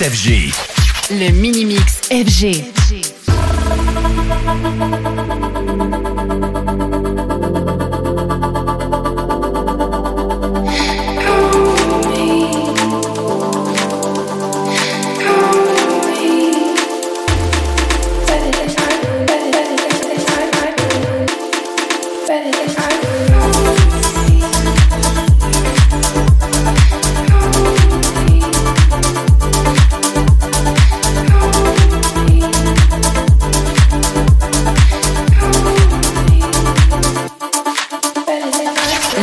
FG. Le Mini-Mix FG.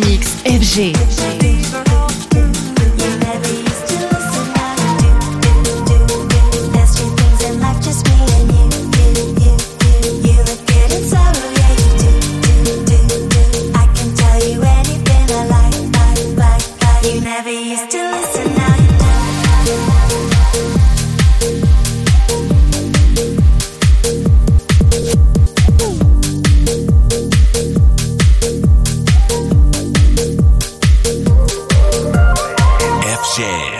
mix FG. Shit.